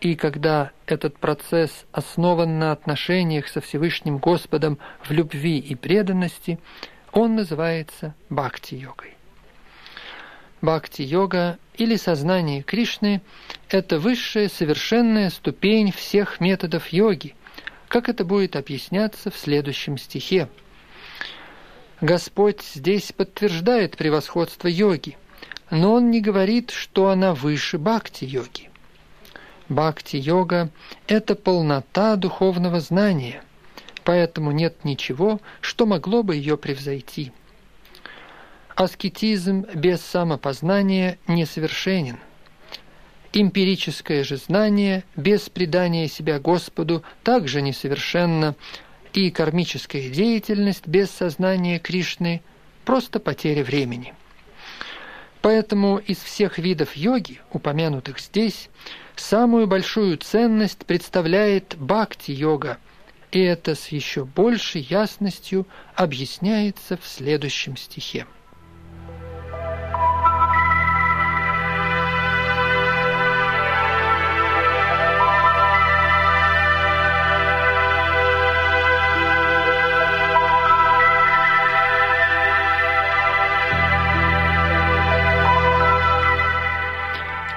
И когда этот процесс основан на отношениях со Всевышним Господом в любви и преданности, он называется бхакти-йогой. Бхакти-йога или сознание Кришны – это высшая совершенная ступень всех методов йоги, как это будет объясняться в следующем стихе. Господь здесь подтверждает превосходство йоги, но он не говорит, что она выше бхакти-йоги. Бхакти-йога – это полнота духовного знания, поэтому нет ничего, что могло бы ее превзойти. Аскетизм без самопознания несовершенен. Эмпирическое же знание без предания себя Господу также несовершенно, и кармическая деятельность без сознания Кришны – просто потеря времени. Поэтому из всех видов йоги, упомянутых здесь, самую большую ценность представляет бхакти-йога, и это с еще большей ясностью объясняется в следующем стихе.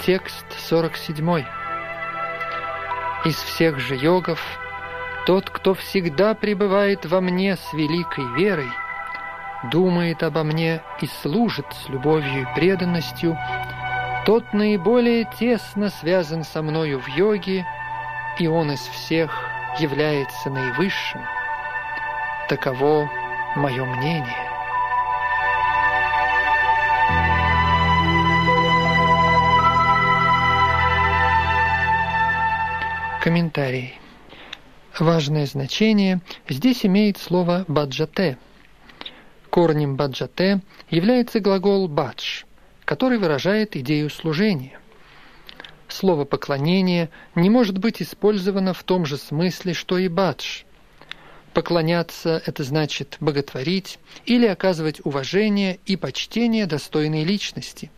Текст 47. Из всех же йогов тот, кто всегда пребывает во мне с великой верой, думает обо мне и служит с любовью и преданностью, тот наиболее тесно связан со мною в йоге, и он из всех является наивысшим. Таково мое мнение. Комментарий. Важное значение здесь имеет слово «баджате». Корнем «баджате» является глагол «бадж», который выражает идею служения. слово «поклонение» не может быть использовано в том же смысле, что и «бадж». Поклоняться – это значит боготворить или оказывать уважение и почтение достойной личности.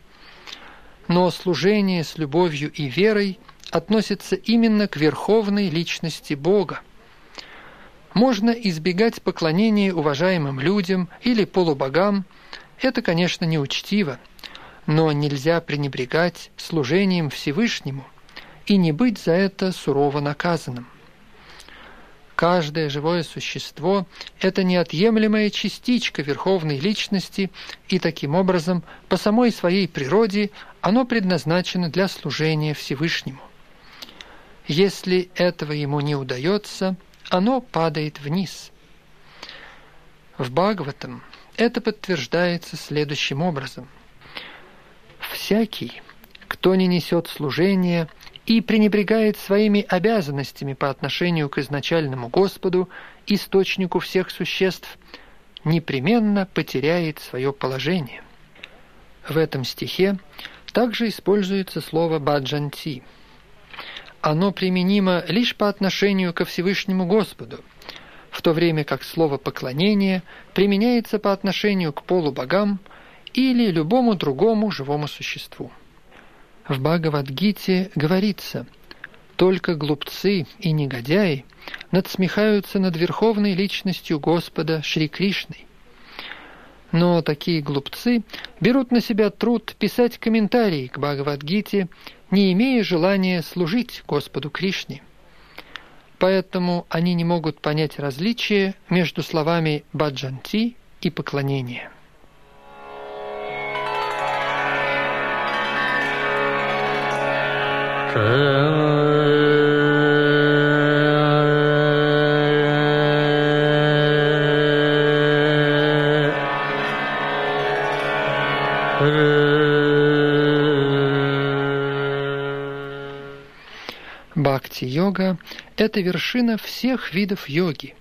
Но служение с любовью и верой относится именно к верховной личности Бога. Можно избегать поклонения уважаемым людям или полубогам, это, конечно, неучтиво, но нельзя пренебрегать служением Всевышнему и не быть за это сурово наказанным. Каждое живое существо – это неотъемлемая частичка Верховной Личности, и таким образом, по самой своей природе, оно предназначено для служения Всевышнему. Если этого ему не удается, оно падает вниз. В Бхагаватам это подтверждается следующим образом. «Всякий, кто не несет служения и пренебрегает своими обязанностями по отношению к изначальному Господу, источнику всех существ, непременно потеряет свое положение». В этом стихе также используется слово «баджанти». Оно применимо лишь по отношению ко Всевышнему Господу – в то время как слово «поклонение» применяется по отношению к полубогам или любому другому живому существу. В Бхагавадгите говорится «Только глупцы и негодяи надсмехаются над верховной личностью Господа Шри Кришной». Но такие глупцы берут на себя труд писать комментарии к Бхагавадгите, не имея желания служить Господу Кришне – поэтому они не могут понять различие между словами «баджанти» и «поклонение». Бхакти-йога это вершина всех видов йоги,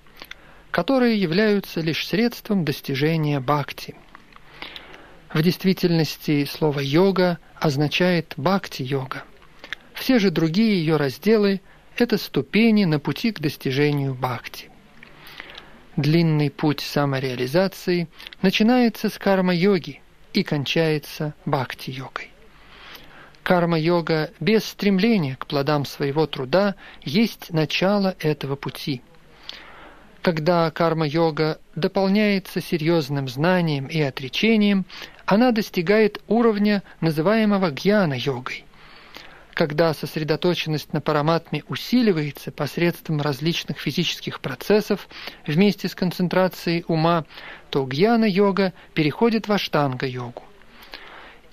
которые являются лишь средством достижения бхакти. В действительности слово «йога» означает «бхакти-йога». Все же другие ее разделы – это ступени на пути к достижению бхакти. Длинный путь самореализации начинается с карма-йоги и кончается бхакти-йогой. Карма-йога без стремления к плодам своего труда есть начало этого пути. Когда карма-йога дополняется серьезным знанием и отречением, она достигает уровня, называемого гьяна-йогой. Когда сосредоточенность на параматме усиливается посредством различных физических процессов вместе с концентрацией ума, то гьяна-йога переходит в аштанга-йогу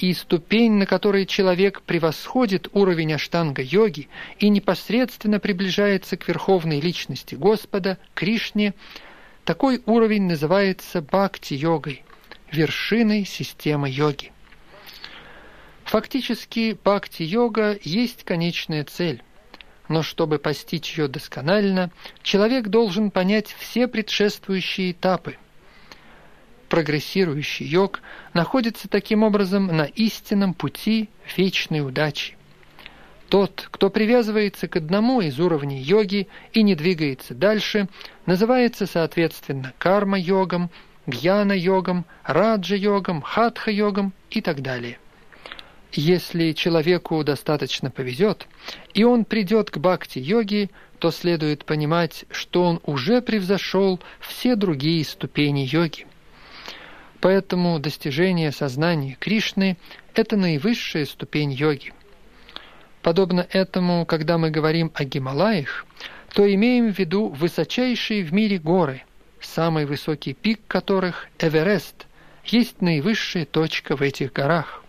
и ступень, на которой человек превосходит уровень аштанга-йоги и непосредственно приближается к верховной личности Господа, Кришне, такой уровень называется бхакти-йогой, вершиной системы йоги. Фактически бхакти-йога есть конечная цель, но чтобы постичь ее досконально, человек должен понять все предшествующие этапы – прогрессирующий йог находится таким образом на истинном пути вечной удачи. Тот, кто привязывается к одному из уровней йоги и не двигается дальше, называется соответственно карма-йогом, гьяна-йогом, раджа-йогом, хатха-йогом и так далее. Если человеку достаточно повезет, и он придет к бхакти-йоге, то следует понимать, что он уже превзошел все другие ступени йоги. Поэтому достижение сознания Кришны – это наивысшая ступень йоги. Подобно этому, когда мы говорим о Гималаях, то имеем в виду высочайшие в мире горы, самый высокий пик которых – Эверест, есть наивысшая точка в этих горах.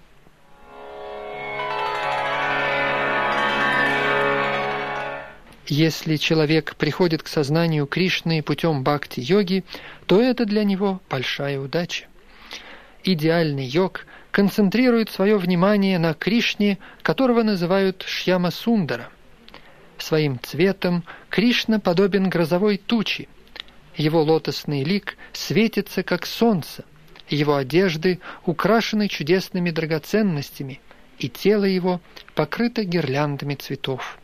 Если человек приходит к сознанию Кришны путем бхакти-йоги, то это для него большая удача идеальный йог концентрирует свое внимание на Кришне, которого называют Шьяма Сундара. Своим цветом Кришна подобен грозовой туче. Его лотосный лик светится, как солнце. Его одежды украшены чудесными драгоценностями, и тело его покрыто гирляндами цветов.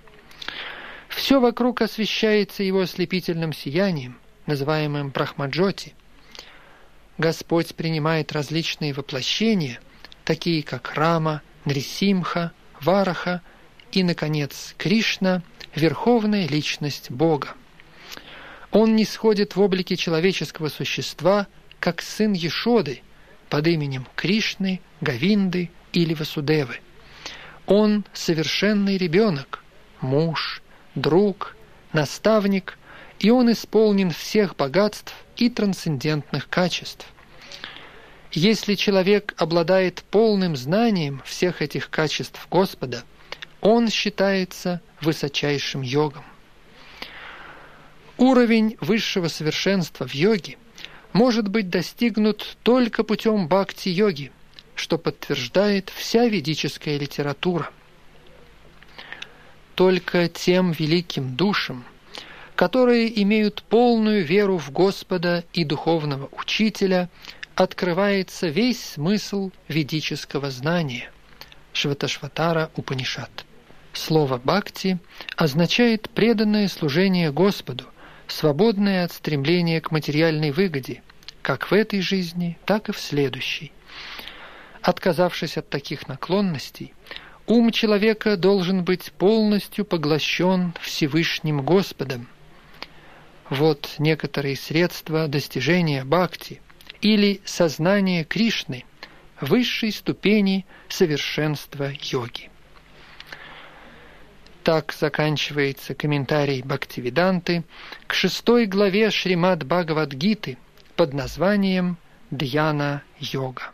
Все вокруг освещается его ослепительным сиянием, называемым Брахмаджоти. Господь принимает различные воплощения, такие как Рама, Нрисимха, Вараха и, наконец, Кришна, верховная личность Бога. Он не сходит в облике человеческого существа, как сын Ешоды, под именем Кришны, Гавинды или Васудевы. Он совершенный ребенок, муж, друг, наставник, и он исполнен всех богатств и трансцендентных качеств. Если человек обладает полным знанием всех этих качеств Господа, он считается высочайшим йогом. Уровень высшего совершенства в йоге может быть достигнут только путем бхакти-йоги, что подтверждает вся ведическая литература. Только тем великим душам, которые имеют полную веру в Господа и духовного учителя, открывается весь смысл ведического знания. Шваташватара Упанишат. Слово «бхакти» означает преданное служение Господу, свободное от стремления к материальной выгоде, как в этой жизни, так и в следующей. Отказавшись от таких наклонностей, ум человека должен быть полностью поглощен Всевышним Господом. Вот некоторые средства достижения бхакти или сознания Кришны, высшей ступени совершенства йоги. Так заканчивается комментарий Бхактивиданты к шестой главе Шримад Бхагавадгиты под названием «Дьяна-йога».